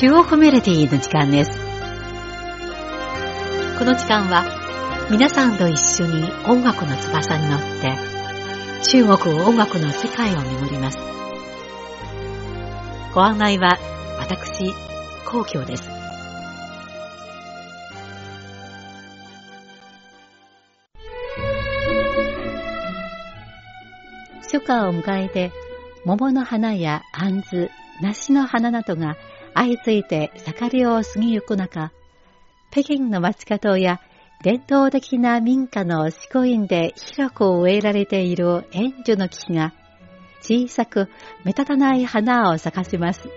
中国メロディの時間です。この時間は皆さんと一緒に音楽の翼に乗って中国音楽の世界を巡ります。ご案内は私、皇居です。初夏を迎えて桃の花や杏子、梨の花などが相次いで盛りを過ぎゆく中、北京の街角や伝統的な民家の四股院で広く植えられている円樹の木が小さく目立たない花を咲かせます。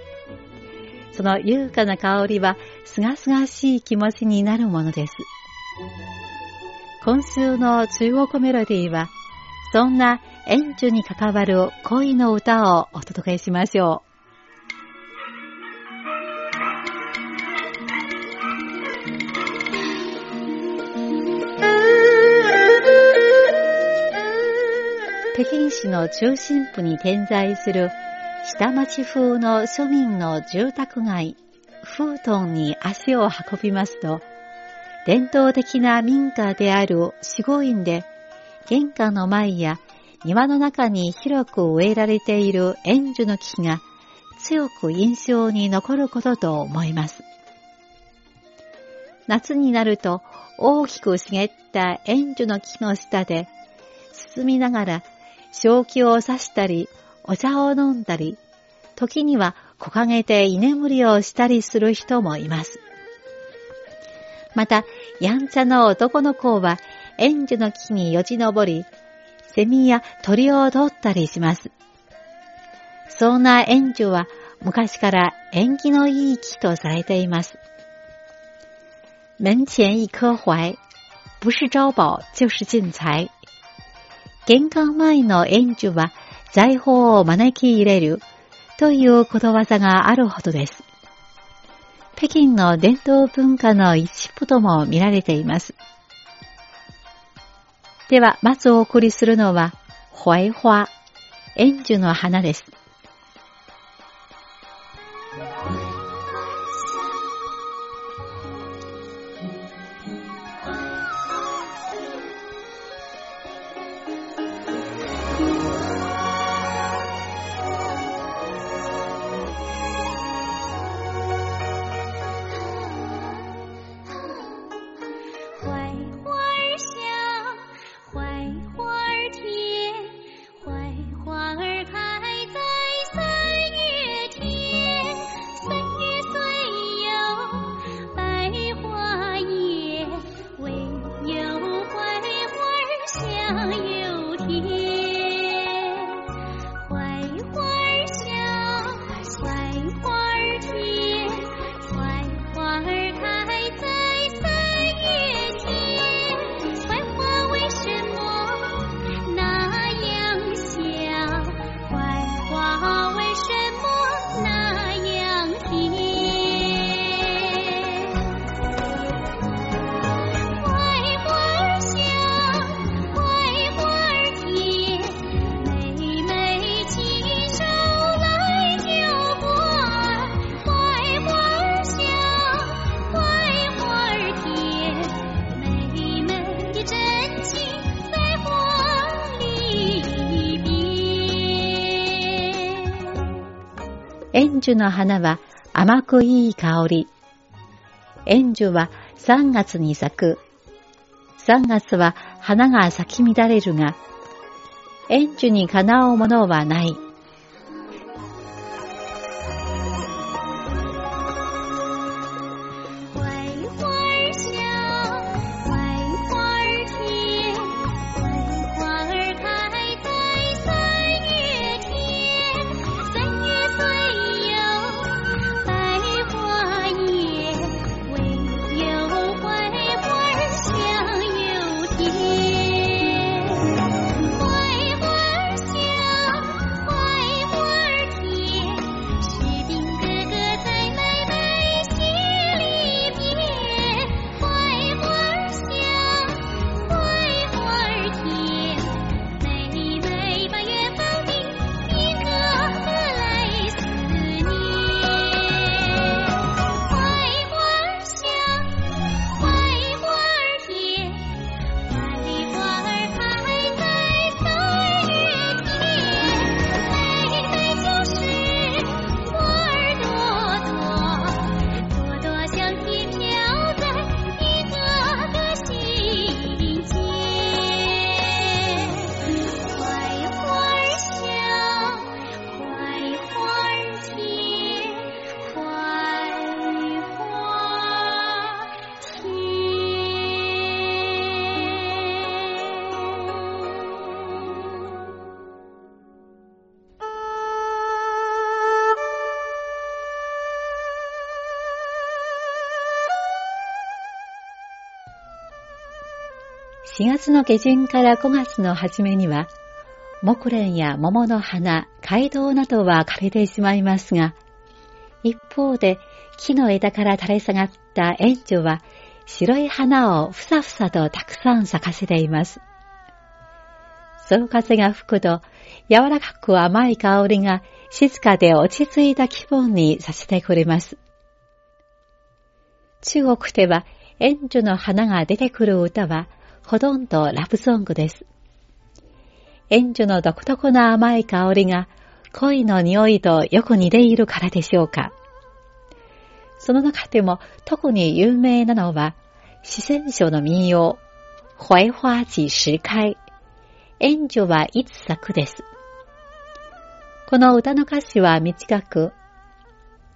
その優雅な香りはすがすがしい気持ちになるものです。今週の中国メロディーは、そんな円樹に関わる恋の歌をお届けしましょう。北京市の中心部に点在する下町風の庶民の住宅街、フートンに足を運びますと、伝統的な民家である四五院で、玄関の前や庭の中に広く植えられている円樹の木が強く印象に残ることと思います。夏になると大きく茂った円樹の木の下で進みながら正気を刺したりお茶を飲んだり、時には木陰で居眠りをしたりする人もいます。また、やんちゃな男の子は円樹の木によじ登り、セミや鳥を取ったりします。そんな円樹は昔から縁起のいい木とされています。門前一棵槐，不是招宝就是进財。玄関前の園児は財宝を招き入れるということわざがあるほどです。北京の伝統文化の一部とも見られています。では、まずお送りするのは、ホイ花、園児の花です。円樹の花は甘くいい香り。円樹は3月に咲く。3月は花が咲き乱れるが、円樹にかなうものはない。4月の下旬から5月の初めには、木蓮や桃の花、街道などは枯れてしまいますが、一方で木の枝から垂れ下がった園女は白い花をふさふさとたくさん咲かせています。その風が吹くと柔らかく甘い香りが静かで落ち着いた気分にさせてくれます。中国では園女の花が出てくる歌はほとんどラブソングです。園女の独特な甘い香りが恋の匂いとよく似ているからでしょうか。その中でも特に有名なのは、四川省の民謡、槐花几時開、園女はいつ咲くです。この歌の歌詞は短く、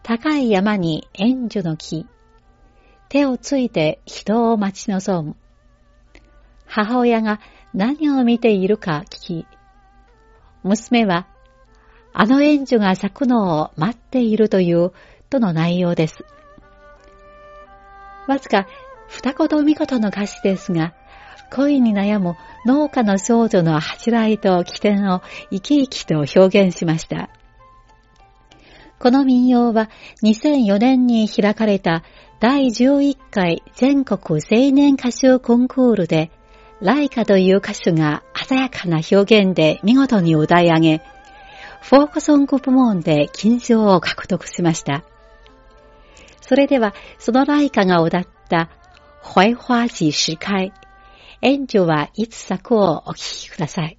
高い山に園女の木、手をついて人を待ち望む。母親が何を見ているか聞き、娘はあの園女が咲くのを待っているというとの内容です。わずか二言見事の歌詞ですが、恋に悩む農家の少女の恥じらいと起点を生き生きと表現しました。この民謡は2004年に開かれた第11回全国青年歌手コンクールで、ライカという歌手が鮮やかな表現で見事に歌い上げ、フォークソング部門で金賞を獲得しました。それでは、そのライカが歌った、槐花几時開、援助はいつ作をお聴きください。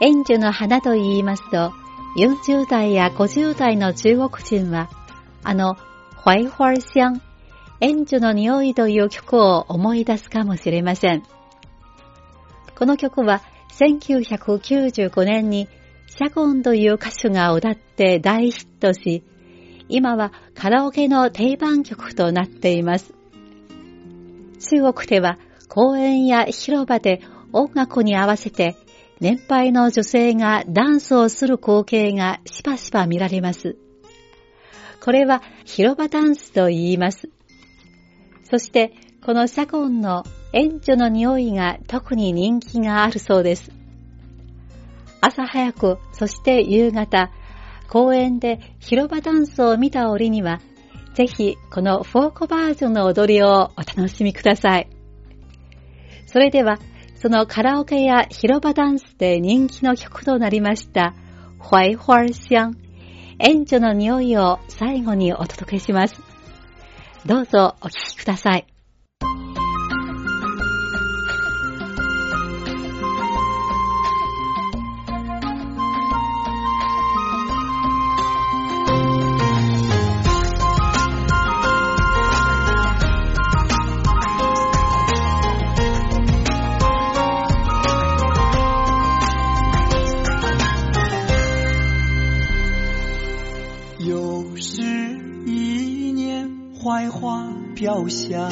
援助の花と言いますと、40代や50代の中国人は、あの、ホイホイシャン、援助の匂いという曲を思い出すかもしれません。この曲は1995年にシャゴンという歌手が歌って大ヒットし、今はカラオケの定番曲となっています。中国では公園や広場で音楽に合わせて年配の女性がダンスをする光景がしばしば見られます。これは広場ダンスと言います。そして、このシャゴンの援助の匂いが特に人気があるそうです。朝早く、そして夕方、公園で広場ダンスを見た折には、ぜひこのフォークバージョンの踊りをお楽しみください。それでは、そのカラオケや広場ダンスで人気の曲となりました、ホイホイシャン、援助の匂いを最後にお届けします。どうぞお聴きください。飘香，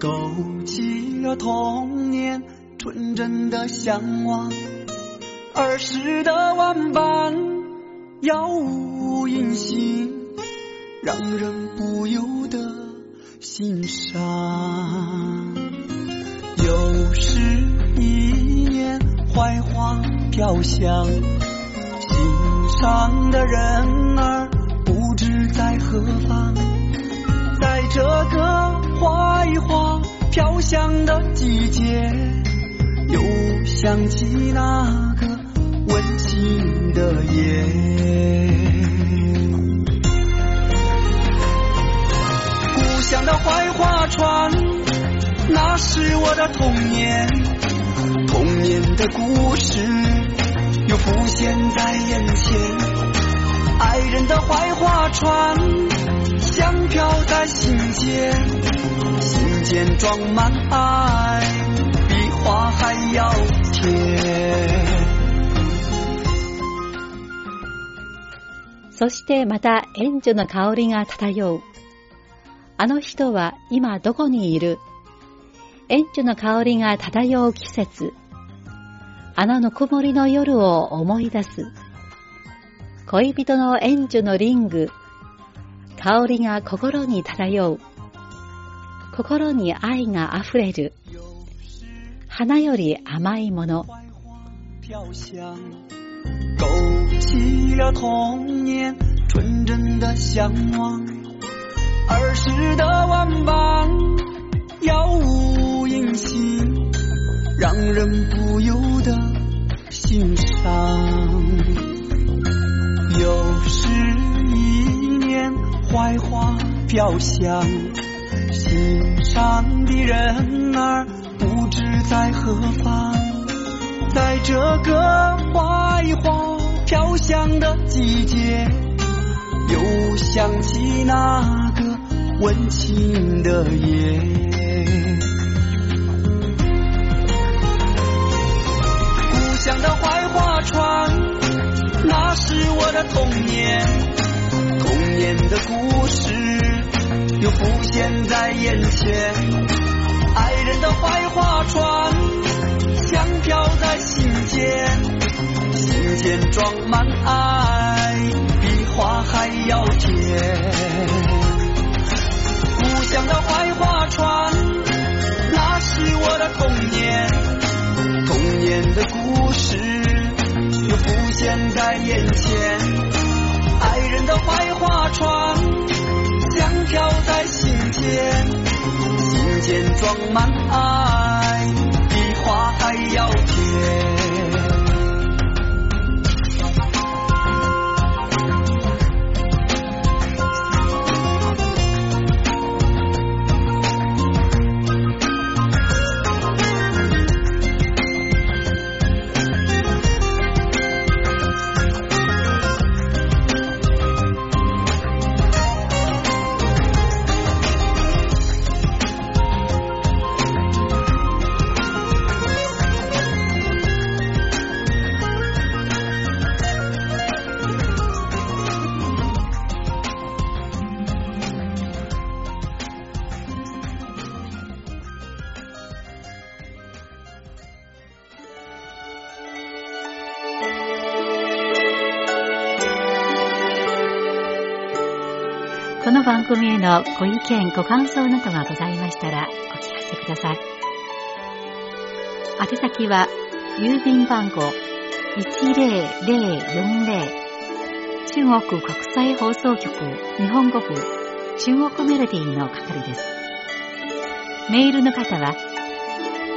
勾起了童年纯真的向往。儿时的玩伴，杳无音信，让人不由得心伤。又是一年槐花飘香，心上的人儿不知在何方。这个槐花飘香的季节，又想起那个温馨的夜。故乡的槐花船，那是我的童年，童年。的故事又浮现在眼前。爱人的槐花船。香飘在心间，心间装满愛，比花還要甜。そしてまた援助の香りが漂う。あの人は今どこにいる？援助の香りが漂う季節。あのぬくもりの夜を思い出す。恋人の援助のリング。香りが心に漂う。心に愛が溢れる。花より甘いもの。勾起了童年纯真的向往，儿时的玩伴杳无音信，让人不由得欣赏。 槐花飘香，心上的人儿不知在何方。在这个槐花飘香的季节，又想起那个温情的夜。故乡的槐花船，那是我的童年。年的故事又浮现在眼前，爱人的白花船香飘在心间，心间装满爱，比花还要甜。故乡的白花船，那是我的童年，童年的故事又浮现在眼前。爱人的坏话传，香飘在心间，心间装满爱，番組へのご意見、ご感想などがございましたらお聞かせください。宛先は、郵便番号10040中国国際放送局日本語部中国メロディーの係です。メールの方は、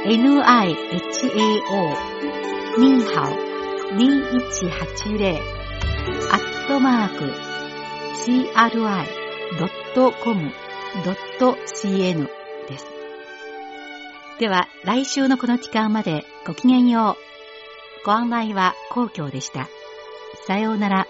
nihao2180 アットマーク CRI .com.cn です。では、来週のこの時間までごきげんよう。ご案内は公共でした。さようなら。